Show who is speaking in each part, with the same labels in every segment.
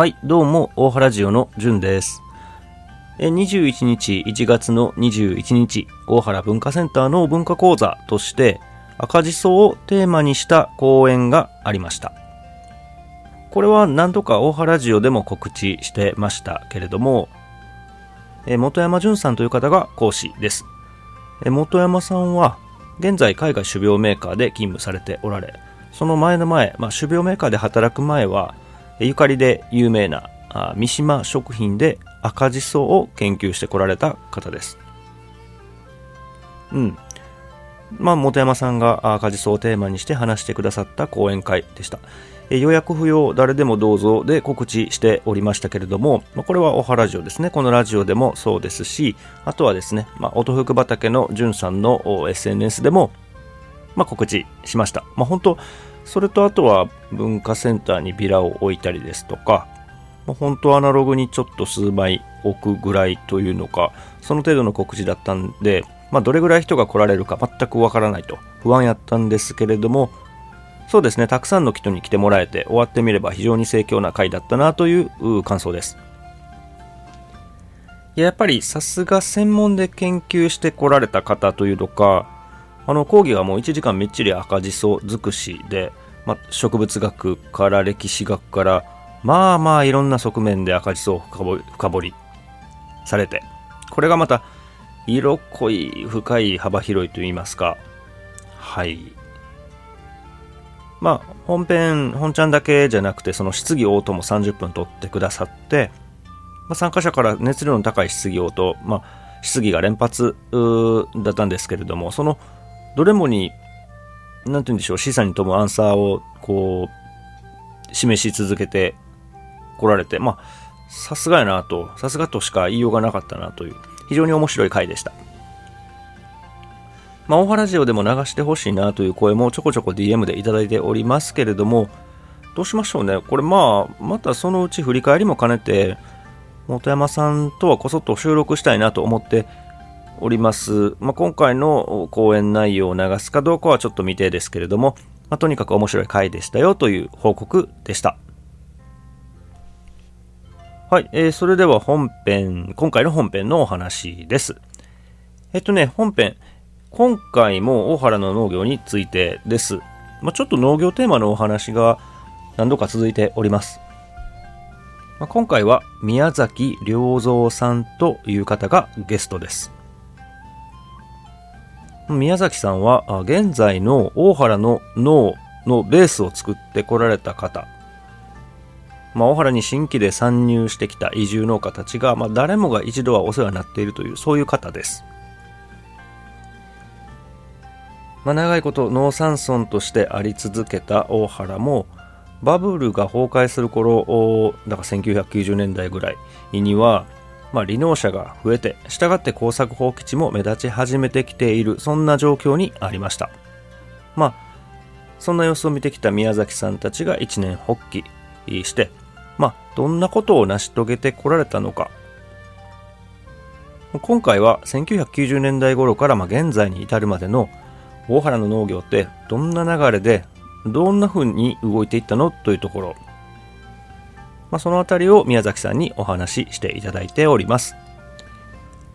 Speaker 1: はい、どうも、大原ジオのじゅんです。21日、1月の21日、大原文化センターの文化講座として、赤じそをテーマにした講演がありました。これは何度か大原ジオでも告知してましたけれども、え本山淳さんという方が講師です。え本山さんは、現在海外種苗メーカーで勤務されておられ、その前の前、まあ、種苗メーカーで働く前は、ゆかりで有名な三島食品で赤じそを研究してこられた方です。うん。まあ、本山さんが赤じそをテーマにして話してくださった講演会でした。予約不要、誰でもどうぞで告知しておりましたけれども、これはおはラジオですね。このラジオでもそうですし、あとはですね、まあ、音福畑のじゅんさんの SNS でも、まあ、告知しました。まあ、本当それとあとは文化センターにビラを置いたりですとか、まあ、本当アナログにちょっと数枚置くぐらいというのか、その程度の告知だったんで、まあ、どれぐらい人が来られるか全くわからないと不安やったんですけれども、そうですね、たくさんの人に来てもらえて、終わってみれば非常に盛況な回だったなという感想です。やっぱりさすが専門で研究してこられた方というのか、あの講義がもう1時間みっちり赤じそ尽くしで、ま、植物学から歴史学からまあまあいろんな側面で赤じそを深掘りされてこれがまた色濃い深い幅広いといいますか。はい。まあ本編本ちゃんだけじゃなくてその質疑応答も30分取ってくださって、まあ、参加者から熱量の高い質疑応答、まあ、質疑が連発だったんですけれどもそのどれもに、なんて言うんでしょう、示唆に富むアンサーを、こう、示し続けて来られて、まあ、さすがやなと、さすがとしか言いようがなかったなという、非常に面白い回でした。まあ、大原ジオでも流してほしいなという声もちょこちょこ DM でいただいておりますけれども、どうしましょうね。これまあ、またそのうち振り返りも兼ねて、本山さんとはこそっと収録したいなと思っております。まあ、今回の講演内容を流すかどうかはちょっと未定ですけれども、まあ、とにかく面白い回でしたよという報告でした。はい、えーそれでは本編、今回の本編のお話です。えっとね、本編、今回も大原の農業についてです。まあ、ちょっと農業テーマのお話が何度か続いております。まあ、今回は宮崎良三さんという方がゲストです。宮崎さんは現在の大原の脳のベースを作ってこられた方、まあ、大原に新規で参入してきた移住農家たちが、まあ、誰もが一度はお世話になっているというそういう方です、まあ、長いこと農山村としてあり続けた大原もバブルが崩壊する頃だから1990年代ぐらいにはまあ、離農者が増えて、従って耕作放棄地も目立ち始めてきている、そんな状況にありました。まあ、そんな様子を見てきた宮崎さんたちが一年発起して、まあ、どんなことを成し遂げてこられたのか。今回は1990年代頃からまあ現在に至るまでの大原の農業ってどんな流れでどんな風に動いていったの？というところまあ、そのあたりを宮崎さんにお話ししていただいております。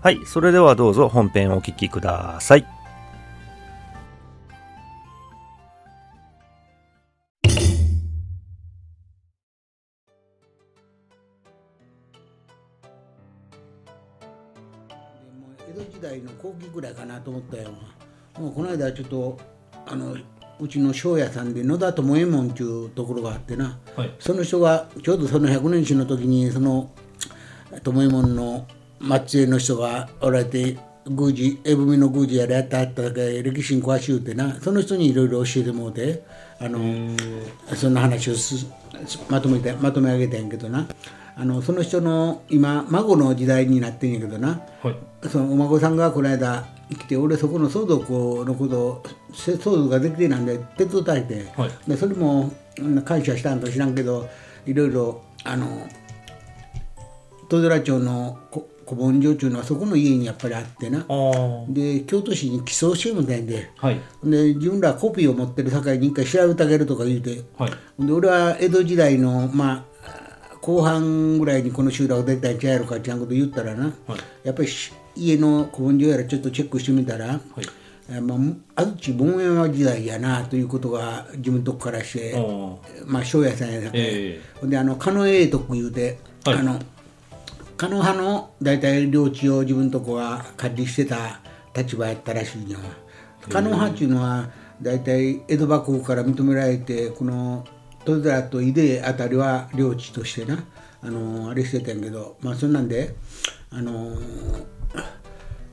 Speaker 1: はい、それではどうぞ本編をお聞きください。
Speaker 2: 江戸時代の後期ぐらいかなと思ったよもうこの間ちょっとうちの庄屋さんで野田智右衛門っていうところがあってな、
Speaker 1: はい。
Speaker 2: その人がちょうどその100年史の時にその智右衛門の末裔の人がおられて宮司江文の宮司やらやってはっただけ歴史に詳しゅうてな。その人にいろいろ教えてもうてあのそんな話をすまとめてまとめ上げたんやけどなあのその人の今孫の時代になってんやけどな、
Speaker 1: はい。
Speaker 2: そのお孫さんがこの間来て俺そこの相続のこと相続ができてなんで手伝いて、
Speaker 1: はい
Speaker 2: でそれもうん感謝したんか知らんけどいろいろあの戸寺町のこ古本城っていうのはそこの家にやっぱりあってな。で京都市に寄贈してみたいんで
Speaker 1: はい。
Speaker 2: で自分らコピーを持ってる境に一回調べてあげるとか言うて
Speaker 1: はい。
Speaker 2: で俺は江戸時代のまあ後半ぐらいにこの集落出たんちゃうやろかってなこと言ったらな、やっぱりし家の古文書やらちょっとチェックしてみたら、えーまあ、安土盆山時代やなということが自分のとこからして、
Speaker 1: お
Speaker 2: まあ、庄屋さんやさ
Speaker 1: え
Speaker 2: ほんであの狩野英徳言うて、
Speaker 1: はい。
Speaker 2: あの狩野派の大体領地を自分とこは管理してた立場やったらしいのは狩野派っていうのは大体江戸幕府から認められてこの戸寺と井出あたりは領地としてな。あのあれしてたんやけどまあそんなんであの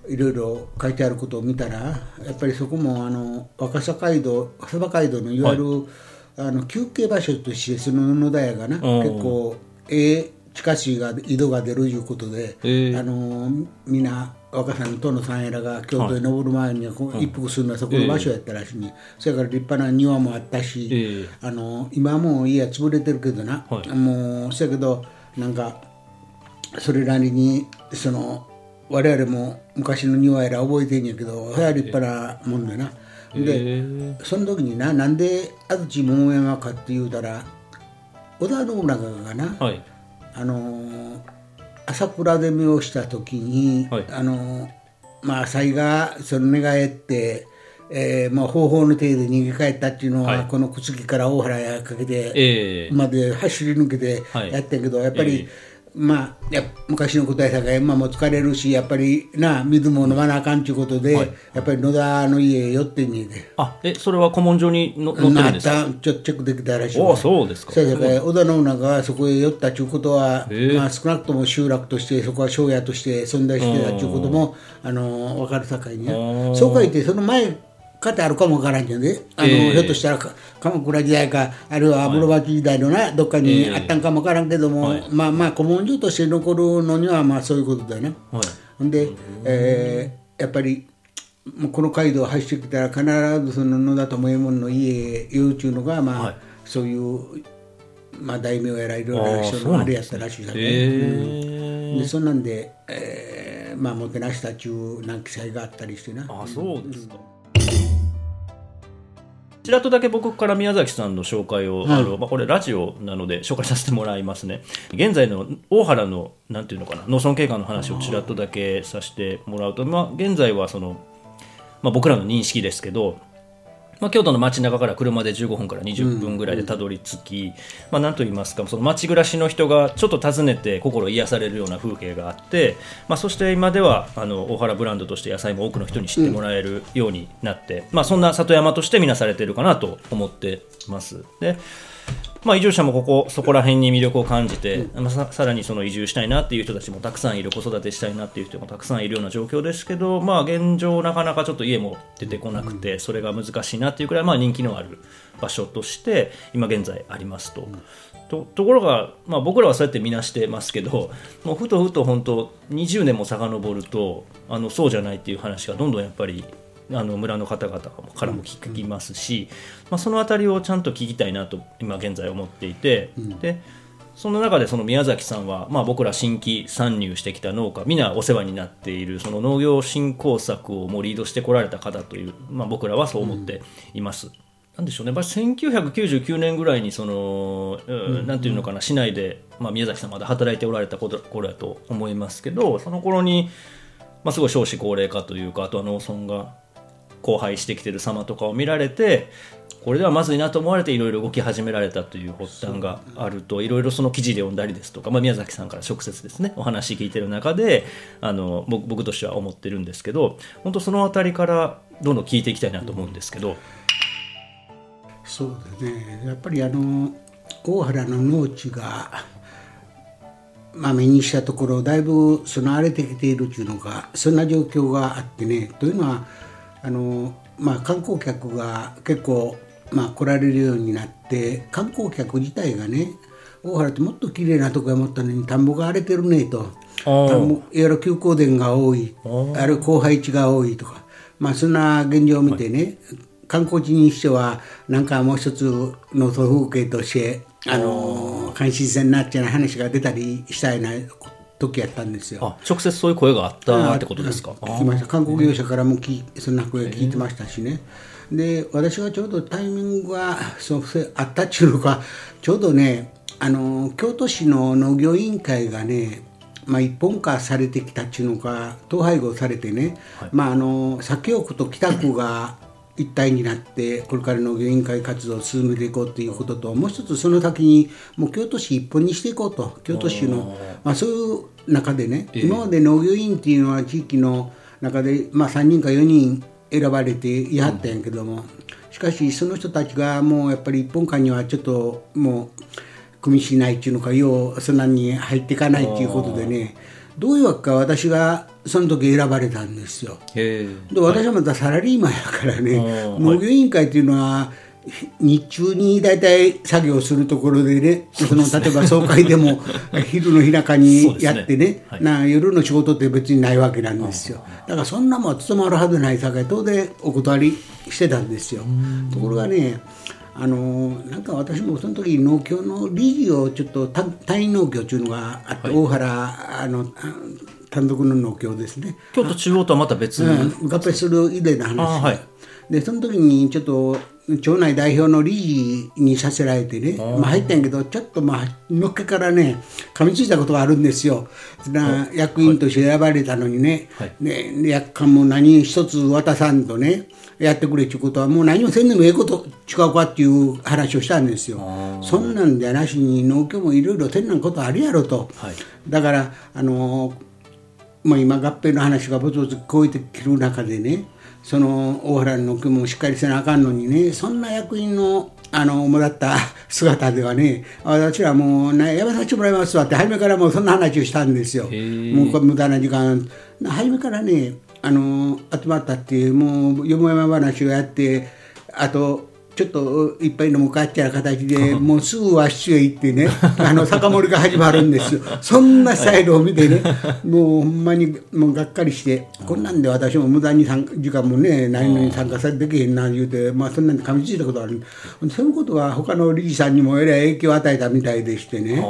Speaker 2: いろいろ書いてあることを見たらやっぱりそこもあの若狭街道若狭街道のいわゆる、あの休憩場所としてその野田屋がな、
Speaker 1: うん。
Speaker 2: 結構ええ地下水が井戸が出るいうことで、
Speaker 1: ええ。
Speaker 2: あのみんな若さんの殿さんやらが京都に登る前に一服するのはそこの場所やったらしいに、それから立派な庭もあったし、
Speaker 1: ええ。
Speaker 2: あの今はもう家は潰れてるけどな、
Speaker 1: はい。
Speaker 2: もうそやけどなんかそれなりにその我々も昔の庭やら覚えてんやけどそれは立派なもんでな、で、
Speaker 1: え。
Speaker 2: その時にななんで安土桃山かって言うたら織田信長がな、
Speaker 1: はい。
Speaker 2: あのー朝倉攻めをした時に、
Speaker 1: はい。
Speaker 2: あのーまあ祭がその寝返って、えーまあ、方法の手で逃げ帰ったっていうのは、
Speaker 1: はい。
Speaker 2: この朽木から大原へかけて、
Speaker 1: ええ。
Speaker 2: まで走り抜けて
Speaker 1: はい
Speaker 2: やってんけど、やっぱり、
Speaker 1: え
Speaker 2: まあや昔のことやさかい馬も疲れるしやっぱりな水も飲まなあかんちゅうことで、
Speaker 1: はい。
Speaker 2: やっぱり野田の家へ寄ってんねんで。
Speaker 1: あえそれは古文書にの載ってるんですか？
Speaker 2: なったちょっとチェックできたらしい
Speaker 1: おそうですか。
Speaker 2: それで織田信長がそこへ寄ったということは、まあ、少なくとも集落としてそこは庄屋として存在してたということもあの分かるさかいにそう書いてその前かってあるかもわからんけどね。あの、
Speaker 1: ええ。
Speaker 2: ひょっとしたらか鎌倉時代かあるいは室町時代のなどっかにあったんかもわからんけども、
Speaker 1: はい。
Speaker 2: まあまあ古文書として残るのにはまあそういうことだよね。
Speaker 1: はい。
Speaker 2: で、えーやっぱりもうこの街道を走ってきたら必ずその野田智右衛門の家へ言うちゅうのが、まあ
Speaker 1: はい。
Speaker 2: そういう、まあ、大名やらいろいろ人のあれやったらしいだね、
Speaker 1: え
Speaker 2: でそんなんで、えーまあ、もてなしたちゅうな記載があったりしてな。
Speaker 1: あそうですか。ちらっとだけ僕から宮崎さんの紹介を、あのまあ、これラジオなので紹介させてもらいますね。現在の大原のなんていうのかな農村景観の話をちらっとだけさせてもらうと、まあ、現在はその、まあ、僕らの認識ですけど、まあ、京都の街中から車で15分から20分ぐらいでたどり着き、まあ、なんと言いますかその街暮らしの人がちょっと訪ねて心癒されるような風景があって、まあ、そして今ではあの大原ブランドとして野菜も多くの人に知ってもらえるようになって、まあ、そんな里山として見なされているかなと思ってます。でまあ、移住者もここそこら辺に魅力を感じて、まあ、ささらにその移住したいなっていう人たちもたくさんいる子育てしたいなっていう人もたくさんいるような状況ですけど、まあ、現状なかなかちょっと家も出てこなくてそれが難しいなっていうくらいまあ人気のある場所として今現在ありますと。とところが、まあ、僕らはそうやって見なしてますけどもうふとふと本当20年も遡るとあのそうじゃないっていう話がどんどんやっぱりあの村の方々からも聞きますし、まあ、その辺りをちゃんと聞きたいなと今現在思っていて、でその中でその宮崎さんは、まあ、僕ら新規参入してきた農家みんなお世話になっているその農業振興策をもうリードしてこられた方という、まあ、僕らはそう思っています。なんでしょうね、やっぱり1999年ぐらいにその、うんなんていうのかな、市内で、まあ、宮崎さんまだ働いておられた頃頃やと思いますけど、その頃に、まあ、すごい少子高齢化というか、あとは農村が荒廃してきてる様とかを見られて、これではまずいなと思われていろいろ動き始められたという発端があるといろいろその記事で読んだりですとか、まあ、宮崎さんから直接ですねお話聞いてる中であの僕僕としては思ってるんですけど本当その辺りからどんどん聞いていきたいなと思うんですけど。
Speaker 2: そうだねやっぱりあの大原の農地が、まあ、目にしたところだいぶその荒れてきているというのがそんな状況があってねというのはあの、まあ、観光客が結構、まあ、来られるようになって観光客自体がね大原ってもっと綺麗なとこや思ったのに田んぼが荒れてるねと。田んぼいわゆる休耕田が多い。あるいは荒配地が多いとか、まあ、そんな現状を見てね、観光地にしてはなんかもう一つの風景としてあの監視船なっちゃう話が出たりしたような時やったんですよ。
Speaker 1: あ直接そういう声があったってことですか？
Speaker 2: 聞きました。観光業者からもきそんな声聞いてましたしね、で私はちょうどタイミングがそうあったっちゅうのかちょうどねあの京都市の農業委員会がねまあ、一本化されてきたっていうのか統廃合されてね、はい、まあ、あの左京区と北区が一体になってこれから農業委員会活動を進めていこうということともう一つその先にもう京都市一本にしていこうと京都市のまあ、そういう中でね、えー、今まで農業委員っていうのは地域の中で、まあ、3人か4人選ばれていはったんやけども、しかしその人たちがもうやっぱり一本化にはちょっともう組みしないっていうのかようそんなに入っていかないっていうことでねどういうわけか私がその時選ばれたんですよ。で私はまたサラリーマンやからね、農業委員会っていうのは日中に大体作業するところでね、その例えば総会でも昼の日中にやってね、ねはい、な夜の仕事って別にないわけなんですよ。だからそんなもん務まるはずないさかい、当然お断りしてたんですよ。ところがね、あのなんか私もその時農協の理事をちょっと単位農協というのがあって、はい、大原あの単独の農協ですね。
Speaker 1: 京都中央とはまた別
Speaker 2: に、うん、合併する以前の話、はい、でその時にちょっと町内代表の理事にさせられてね、まあ、入ったんやけどちょっとまあのっけからね噛みついたことがあるんですよ。な役員として選ばれたのにね,、はい、ね役官も何一つ渡さんとねやってくれっていうことはもう何もせんでもええこと違うかっていう話をしたんですよ。そんなんじゃなしに農協もいろいろせんなんことあるやろと、はい、だからあのもう今合併の話がぼつぼつ聞こえてくる中でねその大原の農協もしっかりせなあかんのにねそんな役員のあの主だった姿ではね私はもう、ね、やめさせてもらいますわって初めからもうそんな話をしたんですよ。もう無駄な時間。初めからねあの集まったっていうもうよもやま話をやってあとちょっといっぱい飲むかっちゃう形で もうすぐ和室へ行ってねあの酒盛りが始まるんですよ。そんなスタイルを見てねもうほんまにもうがっかりしてこんなんで私も無駄に時間もね何に参加されできへんな言うてまあそんなんで噛みついたことある。そういうことは他の理事さんにもえらい影響を与えたみたいでしてね。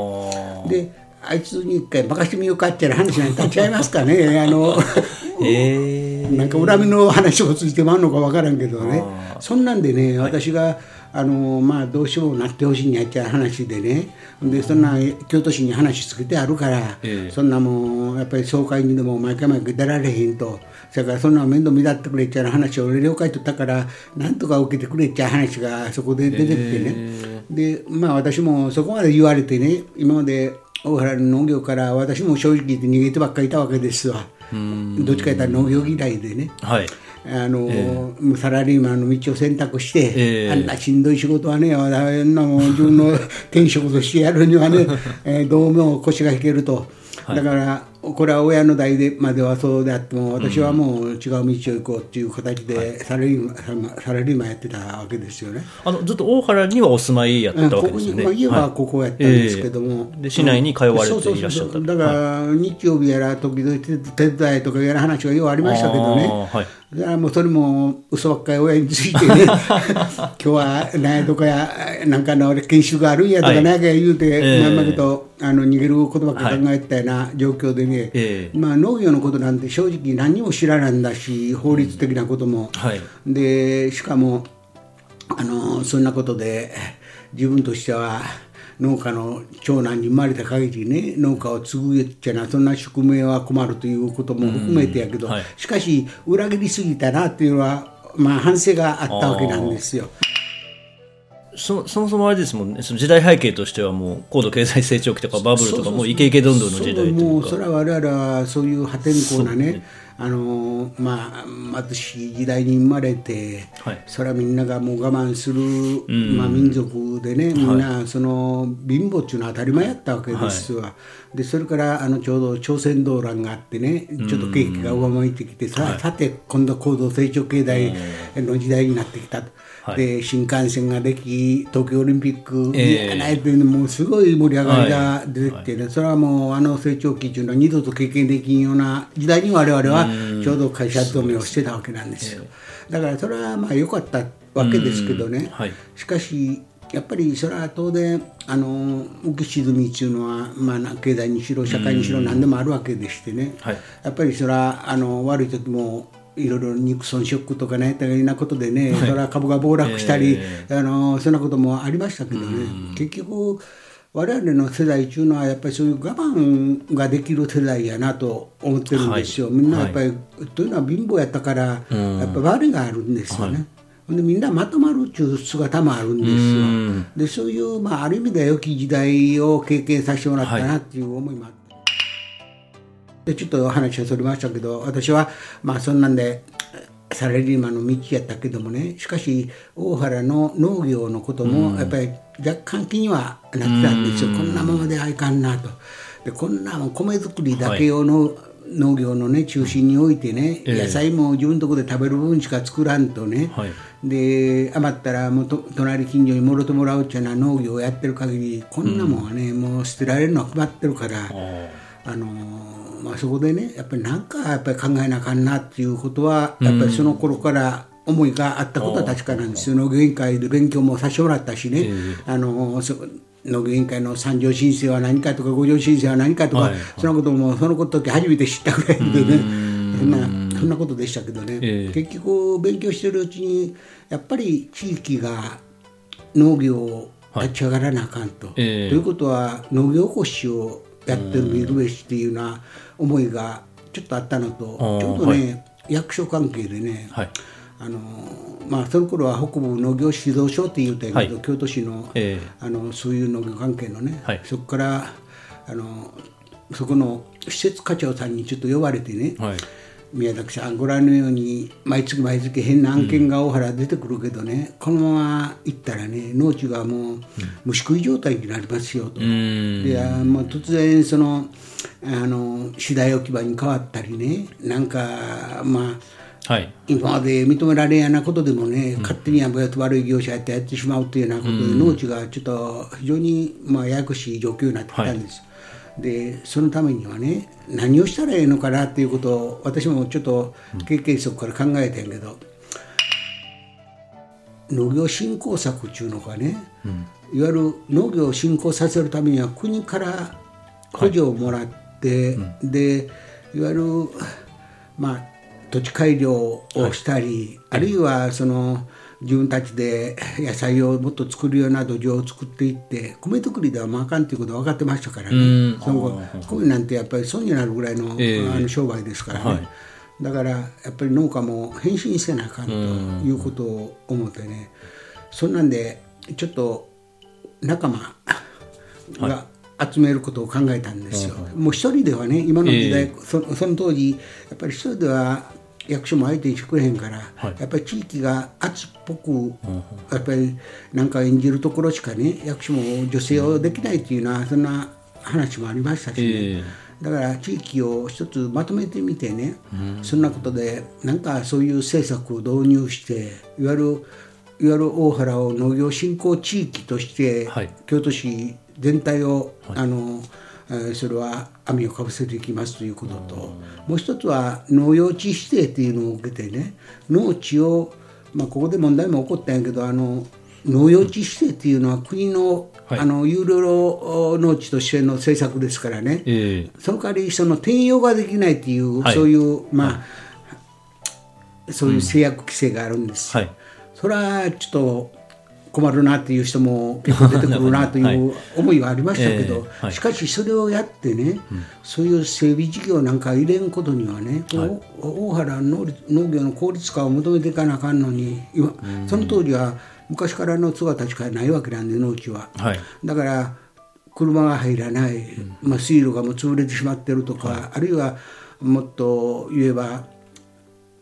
Speaker 2: であいつに一回任してみようかっていう話に立ち会いますかね。あの、えー、なんか恨みの話をついてもあるのか分からんけどね。そんなんでね私があのまあ、どうしようもなってほしいんやっちゃう話でね。でそんな京都市に話つけてあるから、えー、そんなもうやっぱり総会にでも毎回毎回出られへんと。それからそんな面倒見だってくれっちゃう話を俺了解取ったからなんとか受けてくれっちゃう話がそこで出てきてね、えー、でまあ私もそこまで言われてね今まで大原の農業から私も正直言って逃げてばっかりいたわけですわどっちか言ったら農業嫌いでね、はい、あの、えー、サラリーマンの道を選択して、えー、あんなしんどい仕事はねあんなも自分の転職としてやるにはね、えー、どうも腰が引けると。だからこれは親の代でまではそうであっても私はもう違う道を行こうっていう形でサラリーマン、サラリーマンやってたわけですよね。
Speaker 1: あのずっと大原にはお住まいやってたわけですよね、
Speaker 2: まあ、家はここやったんですけども、はいえ。
Speaker 1: ー、で市内に通われていらっしゃった。
Speaker 2: だから日曜日やら時々手伝いとかやら話がようありましたけどね、はいだからもうそれも嘘ばっかり親についてね。今日は何やとかやなんかの研修があるんやとか何やか言うて、まんまとあの逃げることばっかり考えたような状況でね、えー、まあ、農業のことなんて正直何も知らないんだし法律的なことも、はい、でしかもあのそんなことで自分としては農家の長男に生まれた限りね農家を継ぐっちゃなそんな宿命は困るということも含めてやけど、はい、しかし裏切りすぎたなっていうのはまあ反省があったわけなんですよ。
Speaker 1: そそもそもあれですもんね。その時代背景としてはもう高度経済成長期とかバブルとかもうイケイケどんどんの時代というか。もう
Speaker 2: それは我々はそういう破天荒なねあのまあ、貧しい時代に生まれて、はい、それはみんながもう我慢する、まあ、民族でねみんなその貧乏っていうのは当たり前やったわけですわ、はい、でそれからあのちょうど朝鮮動乱があってねちょっと景気が上向いてきてさ,、さて今度高度成長経済の時代になってきたと。はい、で新幹線ができ東京オリンピックやないというのもすごい盛り上がりが出てきてね、はい、それはもうあの成長期というのは二度と経験できんような時代に我々はちょうど会社勤めをしてたわけなんですよ。だからそれはまあ良かったわけですけどね、はい、しかしやっぱりそれは当然あの浮き沈みっていうのは、まあ、経済にしろ社会にしろ何でもあるわけでしてね、やっぱりそれはあの悪い時もいろいろニクソンショックとかね、大変なことでね、はい、それは株が暴落したり、えー、あのそんなこともありましたけどね、結局、我々の世代っていうのはやっぱりそういう我慢ができる世代やなと思ってるんですよ、
Speaker 1: はい
Speaker 2: みんなやっぱり、というのは貧乏やったから、やっぱり悪いがあるんですよね。ほんでみんなまとまるっていう姿もあるんですよ。でそういう、まあ、ある意味で良き時代を経験させてもらったなっていう思いもあって。でちょっと話はそれましたけど私はまあそんなんでサラリーマンの道やったけどもねしかし大原の農業のこともやっぱり若干気にはなってたんですよ。こんなままではいかんなと。でこんな米作りだけ用の、農業のね中心においてね、野菜も自分のところで食べる分しか作らんとね、
Speaker 1: はい。
Speaker 2: で余ったらもうと隣近所にもろてもらうっていうような農業をやってる限りこんなもんはね、もう捨てられるのは決まってるから。あのーまあ、そこでねやっぱりなんかやっぱり考えなあかんなっていうことはやっぱりその頃から思いがあったことは確かなんですよ。農業委員会で勉強もさせてもらったしね、あのーそ農業委員会の三条申請は何かとか五条申請は何かとか、
Speaker 1: はい
Speaker 2: そのこともそのこと時初めて知ったぐらいでね。そん。なそんなことでしたけどね、
Speaker 1: ええ。
Speaker 2: 結局勉強してるうちにやっぱり地域が農業を立ち上がらなあかんと。
Speaker 1: ええ。
Speaker 2: ということは農業おこしをやってるべしっていうような思いがちょっとあったのとちょうどね、役所関係でね、
Speaker 1: はい。
Speaker 2: あのまあ、その頃は北部農業指導所って言うたんやけど、
Speaker 1: はい。
Speaker 2: 京都市の,、
Speaker 1: ええ。
Speaker 2: あのそういう農業関係のね、
Speaker 1: はい。
Speaker 2: そこからあのそこの施設課長さんにちょっと呼ばれてね、
Speaker 1: はい。
Speaker 2: 宮崎さんご覧のように毎月毎月変な案件が大原出てくるけどね、このままいったらね農地がもう虫食い状態になりますよと。
Speaker 1: うん。
Speaker 2: であもう突然そのあの次第置き場に変わったりね。なんかまあ
Speaker 1: はい。
Speaker 2: 今まで認められんやなことでもね、勝手にやぼやと悪い業者やってやってしまうというようなことで、農地がちょっと非常にまあややこしい状況になってきたんです。でそのためにはね何をしたらいいのかなっていうことを私もちょっと経験則から考えてんけど、農業振興策っていうのがね、いわゆる農業を振興させるためには国から補助をもらって、でいわゆる、まあ、土地改良をしたり、あるいはその自分たちで野菜をもっと作るような土壌を作っていって米作りではまああかんということは分かってましたからね、
Speaker 1: うん。
Speaker 2: その米なんてやっぱり損になるぐらいの,、
Speaker 1: ええ。
Speaker 2: あの商売ですからね。
Speaker 1: はい。
Speaker 2: だからやっぱり農家も変身せなあかんということを思ってね、そんなんでちょっと仲間が集めることを考えたんですよ。もう一人ではね今の時代、
Speaker 1: え
Speaker 2: そその当時やっぱり一人では役所も相手にしてくれへんから、
Speaker 1: はい。
Speaker 2: やっぱり地域が圧っぽく、やっぱりなんか演じるところしかね役所も女性をできないっていうようなそんな話もありましたしね。
Speaker 1: ええ。
Speaker 2: だから地域を一つまとめてみてね、そんなことでなんかそういう政策を導入していわゆるいわゆる大原を農業振興地域として、
Speaker 1: はい。
Speaker 2: 京都市全体を、あのえーそれは網をかぶせていきますということと、もう一つは農用地指定っていうのを受けてね農地を、まあ、ここで問題も起こったんやけどあの農用地指定っていうのは国の,、
Speaker 1: はい。
Speaker 2: あの有料農地としての政策ですからね、
Speaker 1: ええ。
Speaker 2: その代わりその転用ができないっていう、
Speaker 1: はい。
Speaker 2: そういうまあ、そういう制約規制があるんです。よ、
Speaker 1: はい
Speaker 2: それはちょっと困るなっていう人も結構出てくるなという 思いはありましたけど、しかしそれをやってね、そういう整備事業なんか入れんことにはね、大原農立農業の効率化を求めていかなあかんのに今その当時は昔からの姿しかないわけなんで農地は。
Speaker 1: はい。
Speaker 2: だから車が入らない、まあ、水路がもう潰れてしまってるとか、あるいはもっと言えば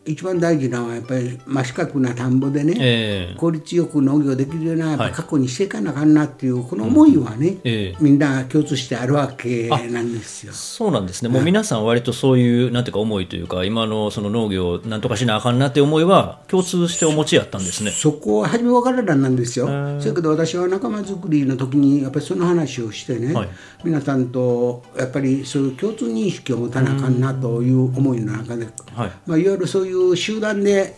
Speaker 2: 一番大事なのはやっぱり真四角な田んぼでね、
Speaker 1: ええ。
Speaker 2: 効率よく農業できるようなやっぱ
Speaker 1: はい。
Speaker 2: 過去にしていかなあかんなっていうこの思いはね、
Speaker 1: ええ。
Speaker 2: みんな共通してあるわけなんですよ。
Speaker 1: そうなんですね、もう皆さん、割とそういう、なんていうか、思いというか、今のその農業をなんとかしなあかんなって思いは、共通してお持ちやったんですね。
Speaker 2: そこは初め分からなんなんですよ。そやけど私は仲間作りの時にやっぱりその話をしてね、
Speaker 1: はい。
Speaker 2: 皆さんとやっぱりそういう共通認識を持たなあかんなという思いの中で、
Speaker 1: はい。
Speaker 2: まあ、いわゆるそういう集団で、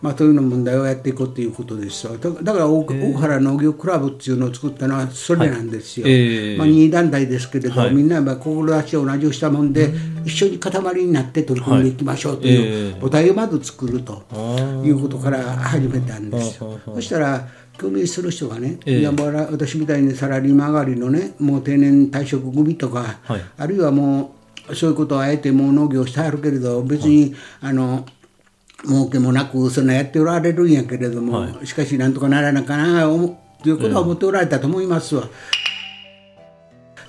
Speaker 2: まあ、そういうの問題をやっていこうということですよ。だだから大,、大原農業クラブっていうのを作ったのはそれなんですよ、
Speaker 1: はい。ええ。
Speaker 2: まあ、2団体ですけれど、
Speaker 1: はい。
Speaker 2: みんなやっぱ志を同じしたもんで、一緒に塊になって取り組んでいきましょうという
Speaker 1: ええ。
Speaker 2: 母体をまず作るということから始めたんですよ。そしたら共鳴する人がね、
Speaker 1: ええ。
Speaker 2: いや私みたいにサラリーマン上がりのねもう定年退職組とか、
Speaker 1: はい。
Speaker 2: あるいはもうそういうことをあえてもう農業してはるけれど別に、あの儲けもなくそんなやっておられるんやけれども、
Speaker 1: は
Speaker 2: しかしなんとかならなかな思ということは思っておられたと思いますわ。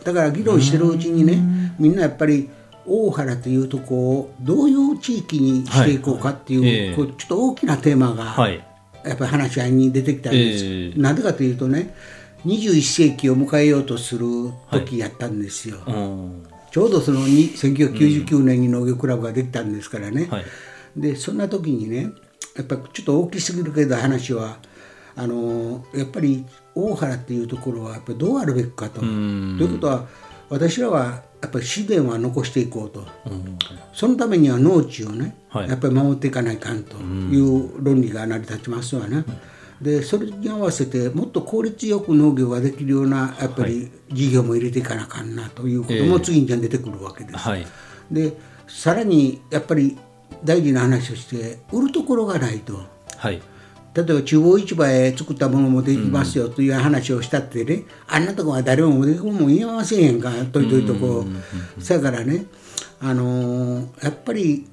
Speaker 2: だから議論してるうちにねみんなやっぱり大原というとこをどういう地域にしていこうかっていう,、
Speaker 1: はい。ええ
Speaker 2: こうちょっと大きなテーマが、
Speaker 1: はい。
Speaker 2: やっぱり話し合いに出てきたんです、
Speaker 1: ええ。
Speaker 2: なんでかというとね21世紀を迎えようとする時やったんですよ、
Speaker 1: うん。
Speaker 2: ちょうどそのに1999年に農業クラブができたんですからね、
Speaker 1: はい
Speaker 2: でそんな時にねやっぱりちょっと大きすぎるけど話はあのやっぱり大原っていうところはやっぱりどうあるべきかと。と
Speaker 1: ん。
Speaker 2: いうことは私らはやっぱり自然は残していこうと、そのためには農地をね、
Speaker 1: はい。
Speaker 2: やっぱり守っていかないかんという論理が成り立ちますわね。でそれに合わせてもっと効率よく農業ができるようなやっぱり事業も入れていかなあかんなということも次に出てくるわけです。
Speaker 1: はい。
Speaker 2: でさらにやっぱり大事な話として売るところがないと。
Speaker 1: はい。
Speaker 2: 例えば中央市場へ作ったものもできますよという話をしたってね、あんなとこは誰も持ってもん言えませんやんかといといとこ。うそやからね、あのーやっぱり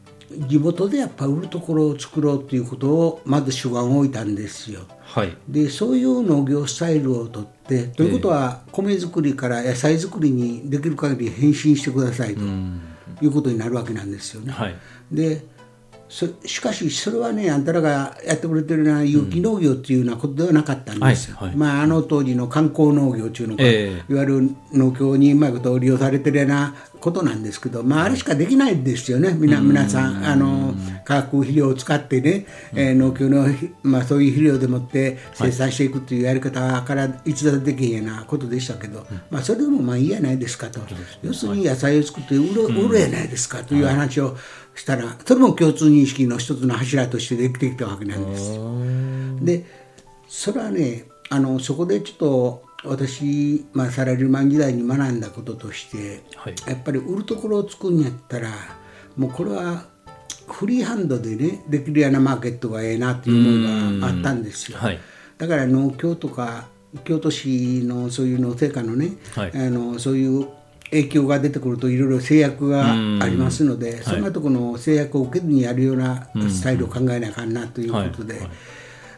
Speaker 2: 地元でやっぱ売るところを作ろうということをまず主眼を置いたんですよ。
Speaker 1: はい。
Speaker 2: でそういう農業スタイルをとってということは米作りから野菜作りにできる限り変身してくださいということになるわけなんですよね。
Speaker 1: はい。
Speaker 2: でそしかしそれはねあんたらがやってくれてるような有機農業っていうようなことではなかったんですよ、
Speaker 1: はいはい。
Speaker 2: まあ、あの当時の観光農業っていうのが、
Speaker 1: え
Speaker 2: いわゆる農協にうまいことを利用されてるようなことなんですけど、まあ、あれしかできないんですよね、みな皆さん。あの化学肥料を使ってね、えー農協の、まあ、そういう肥料でもって生産していくというやり方から逸脱できへんようなことでしたけど、まあ、それでもまあいいやないですかと、要するに野菜を作って売る,、売るやないですかという話をしたら、それも共通認識の一つの柱としてできてきたわけなんです。でそれはねあのそこでちょっと私、まあ、サラリーマン時代に学んだこととして、
Speaker 1: はい。
Speaker 2: やっぱり売るところを作るんやったらもうこれはフリーハンドでねできるようなマーケットがええなっていう思いがあったんですよ。
Speaker 1: はい。
Speaker 2: だから農協とか京都市のそういう農政家のね、
Speaker 1: はい。
Speaker 2: あのそういう影響が出てくるといろいろ制約がありますので、そんなところの制約を受けずにやるようなスタイルを考えなあかんなということで、
Speaker 1: はい。はい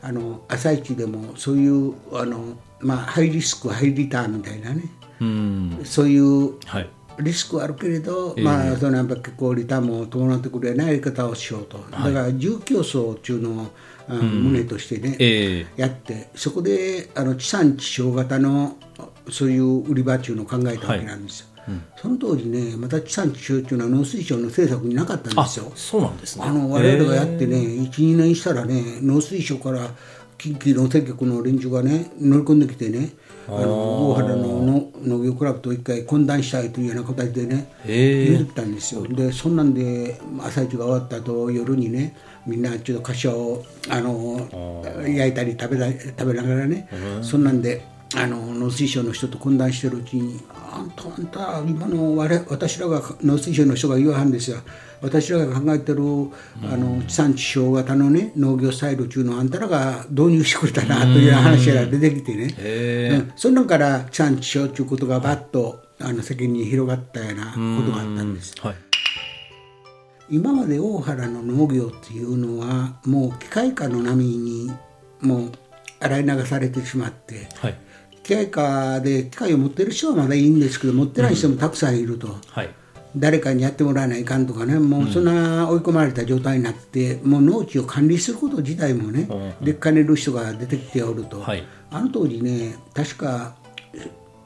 Speaker 2: あの朝市でもそういうあの、まあ、ハイリスクハイリターンみたいなね。
Speaker 1: うん。
Speaker 2: そういう
Speaker 1: はい。
Speaker 2: リスクはあるけれど、まあ、そのやっぱ結構リターンも伴ってくるようなやり方をしようと、だから重競争っていうのを、あの旨としてね、
Speaker 1: ええ。
Speaker 2: やってそこであの地産地消型のそういう売り場っていうのを考えたわけなんですよ、その当時ねまた地産地消っていうのは農水省の政策になかったん
Speaker 1: あ
Speaker 2: ですよ。
Speaker 1: そうなんですね。
Speaker 2: あの我々がやってね、12年したらね農水省から近畿農政局の連中がね乗り込んできてねあの大原のの農業クラブと一回懇談したいというような形でね言ったんですよ。でそんなんで朝市が終わった後夜にねみんなちょっと柏をあの焼いたり食べたり食べながらねそんなんであの農水省の人と懇談してるうちに「あんたあんた今の我々私らが農水省の人が言わはんですよ。私らが考えてるあの地産地消型のね農業スタイルっていうのをあんたらが導入してくれたなという話が出てきてね、
Speaker 1: へ
Speaker 2: うん、そんなんから地産地消ということがバッとあの世間に広がったようなことがあったんです。
Speaker 1: はい。
Speaker 2: 今まで大原の農業っていうのはもう機械化の波にもう洗い流されてしまって
Speaker 1: はい
Speaker 2: 機械化で機械を持ってる人はまだいいんですけど持ってない人もたくさんいると、
Speaker 1: はい。
Speaker 2: 誰かにやってもらわないかんとかね。もうそんな追い込まれた状態になって、もう農地を管理すること自体もね、でっかねる人が出てきておると、
Speaker 1: はい。
Speaker 2: あの当時ね確か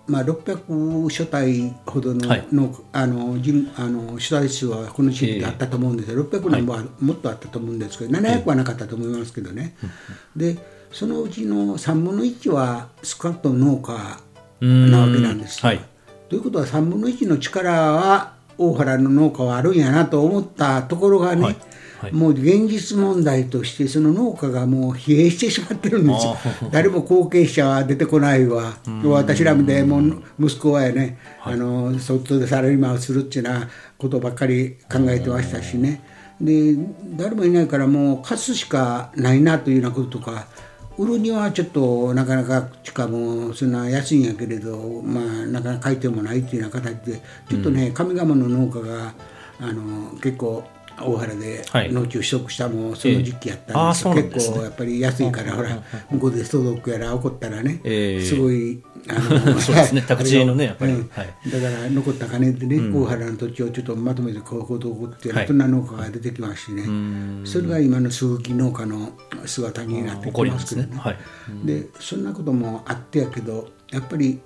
Speaker 2: まあ、600所帯ほどの,、
Speaker 1: はい。
Speaker 2: のあの人あの所帯数はこの地域であったと思うんですよ、600何本はもっとあったと思うんですけど、700はなかったと思いますけどね、でそのうちの3分の1は少なくとも農家なわけなんですよ。
Speaker 1: はい。
Speaker 2: ということは3分の1の力は大原の農家はあるんやなと思ったところがね、
Speaker 1: はい。はい。
Speaker 2: もう現実問題としてその農家がもう疲弊してしまってるんですよ。誰も後継者は出てこないわ。私らみたいもう息子はやね、あの外でサラリーマンをするっていうようなことばっかり考えてましたしね。で誰もいないからもう貸すしかないなというようなこととか売るにはちょっとなかなかしかもそんな安いんやけれど、まあ、なかなか買い手もないっていうような形でちょっとね、上賀茂の農家があの結構大原で農地を取得したもその時期やったんです,、結構やっぱり安いから、ほら向こうで相続やら起こったらね、すごいあ
Speaker 1: の そうですね。宅地のねやっぱり、
Speaker 2: だから残った金でね、大原の土地をちょっとまとめてこういうことこってそんな農家が出てきますしね、それが今の鈴木農家の姿になってきますけどね。でそんなこともあってやけどやっぱり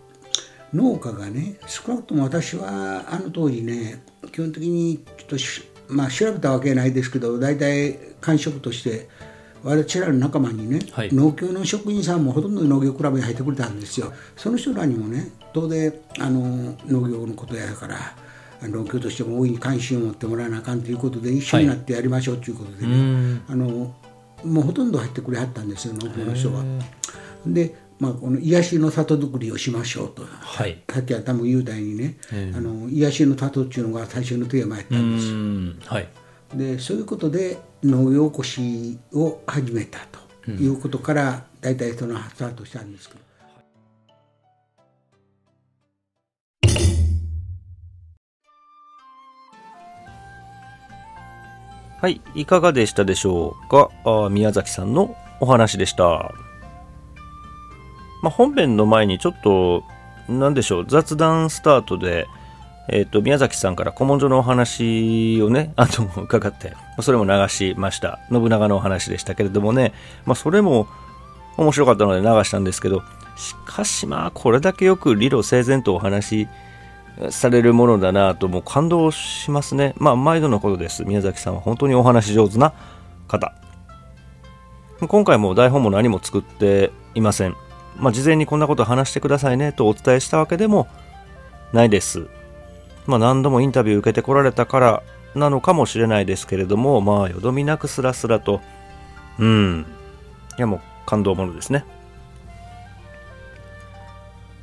Speaker 2: 農家がね少なくとも私はあの当時ね基本的にちょっとまあ、調べたわけないですけど大体感触として私らの仲間にね、はい、農協の職員さんもほとんど農業クラブに入ってくれたんですよ。その人らにもね当然あの農業のことやから農協としても大いに関心を持ってもらわなあかんということで一緒になってやりましょうということでね、あのもうほとんど入ってくれはったんですよ農協の人は。でまあ、この癒しの里作りをしましょうと、はい、さっきは多分雄大にね、あの癒しの里っていうのが最初のテーマやったんです。はい、でそういうことで農業起こしを始めたということから、大体そのスタートしたんですけど。
Speaker 1: はい、いかがでしたでしょうか？あ宮崎さんのお話でした。まあ、本編の前にちょっと、なんでしょう、雑談スタートで、えっ、ー、と、宮崎さんから古文書のお話をね、あと伺って、それも流しました。信長のお話でしたけれどもね、まあ、それも面白かったので流したんですけど、しかしまあ、これだけよく理路整然とお話されるものだなと、もう感動しますね。まあ、毎度のことです。宮崎さんは本当にお話上手な方。今回も台本も何も作っていません。まあ、事前にこんなこと話してくださいねとお伝えしたわけでもないです。まあ、何度もインタビュー受けてこられたからなのかもしれないですけれども、まあ、よどみなくスラスラと、うん、いやもう感動ものですね。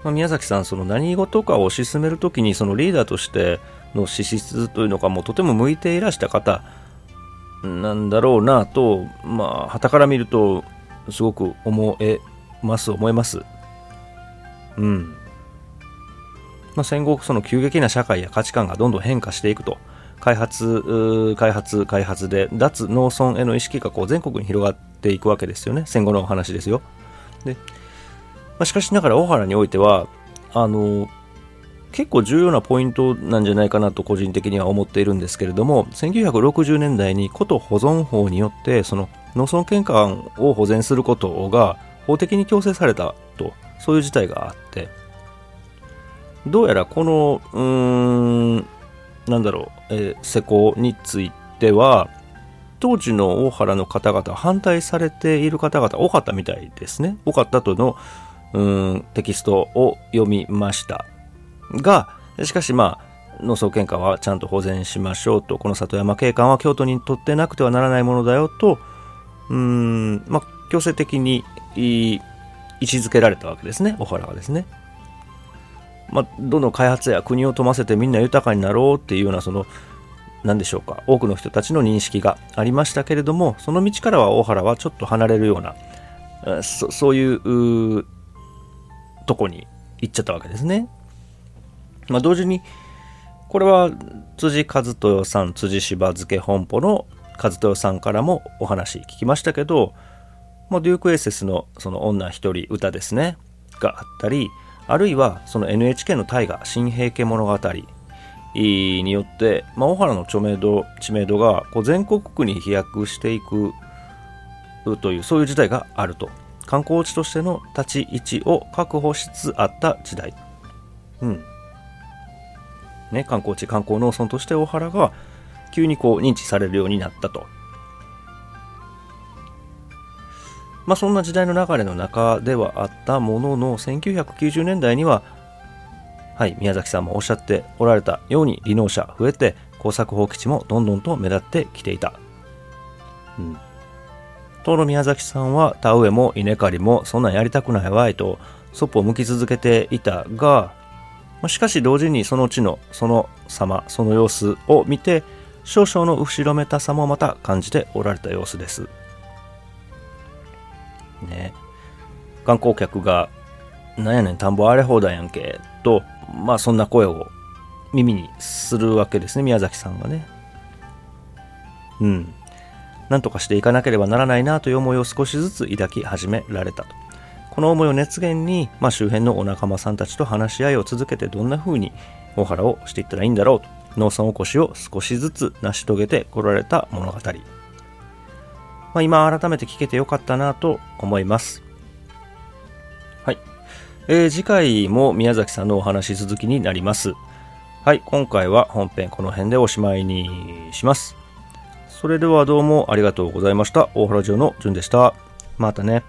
Speaker 1: まあ、宮崎さん、その何事かを推し進めるときに、そのリーダーとしての資質というのか、もうとても向いていらした方なんだろうなと、まあ、旗から見ると、すごく思えます思います。うん。まあ、戦後その急激な社会や価値観がどんどん変化していくと。開発開発開発で脱農村への意識がこう全国に広がっていくわけですよね。戦後のお話ですよ。で、まあ、しかしながら大原においてはあの結構重要なポイントなんじゃないかなと個人的には思っているんですけれども1960年代に古都保存法によってその農村景観を保全することが法的に強制されたと、そういう事態があって、どうやらこの、うーん、なんだろう、えー、施工については、当時の大原の方々、反対されている方々多かったみたいですね。多かったとの、うんテキストを読みました。が、しかしまあ、農村景観はちゃんと保全しましょうと、この里山景観は京都にとってなくてはならないものだよと、うん、まあ、強制的に位置づけられたわけですね、小原はですね。まあ、どの開発や国を富ませてみんな豊かになろうっていうような、その、何でしょうか、多くの人たちの認識がありましたけれども、その道からは大原はちょっと離れるような、そそういうとこに行っちゃったわけですね。まあ、同時に、これは辻和豊さん、辻芝漬本舗の和豊さんからもお話聞きましたけど、まあ、デュークエーセスのその女一人歌ですねがあったりあるいはその NHK の大河新平家物語によって、まあ、小原の知名度知名度がこう全国区に飛躍していくというそういう時代があると。観光地としての立ち位置を確保しつつあった時代。うん。ね観光地観光農村として大原が急にこう認知されるようになったと。まあ、そんな時代の流れの中ではあったものの1990年代にははい宮崎さんもおっしゃっておられたように離農者増えて耕作放棄地もどんどんと目立ってきていた、うん、当の宮崎さんは田植えも稲刈りもそんなんやりたくないわいとそっぽを向き続けていたが、しかし同時にその地のその様その様子を見て少々の後ろめたさもまた感じておられた様子です。ね。観光客が、なんやねん、田んぼ荒れ放題やんけ、と、まあそんな声を耳にするわけですね、宮崎さんがね。うん。なんとかしていかなければならないなという思いを少しずつ抱き始められたと。この思いを熱源に、まあ、周辺のお仲間さんたちと話し合いを続けてどんな風に大原をしていったらいいんだろうと農村おこしを少しずつ成し遂げてこられた物語、まあ、今改めて聞けてよかったなと思います。はい、えー、次回も宮崎さんのお話続きになります。はい。今回は本編この辺でおしまいにします。それではどうもありがとうございました。大原城のじゅんでした。またね。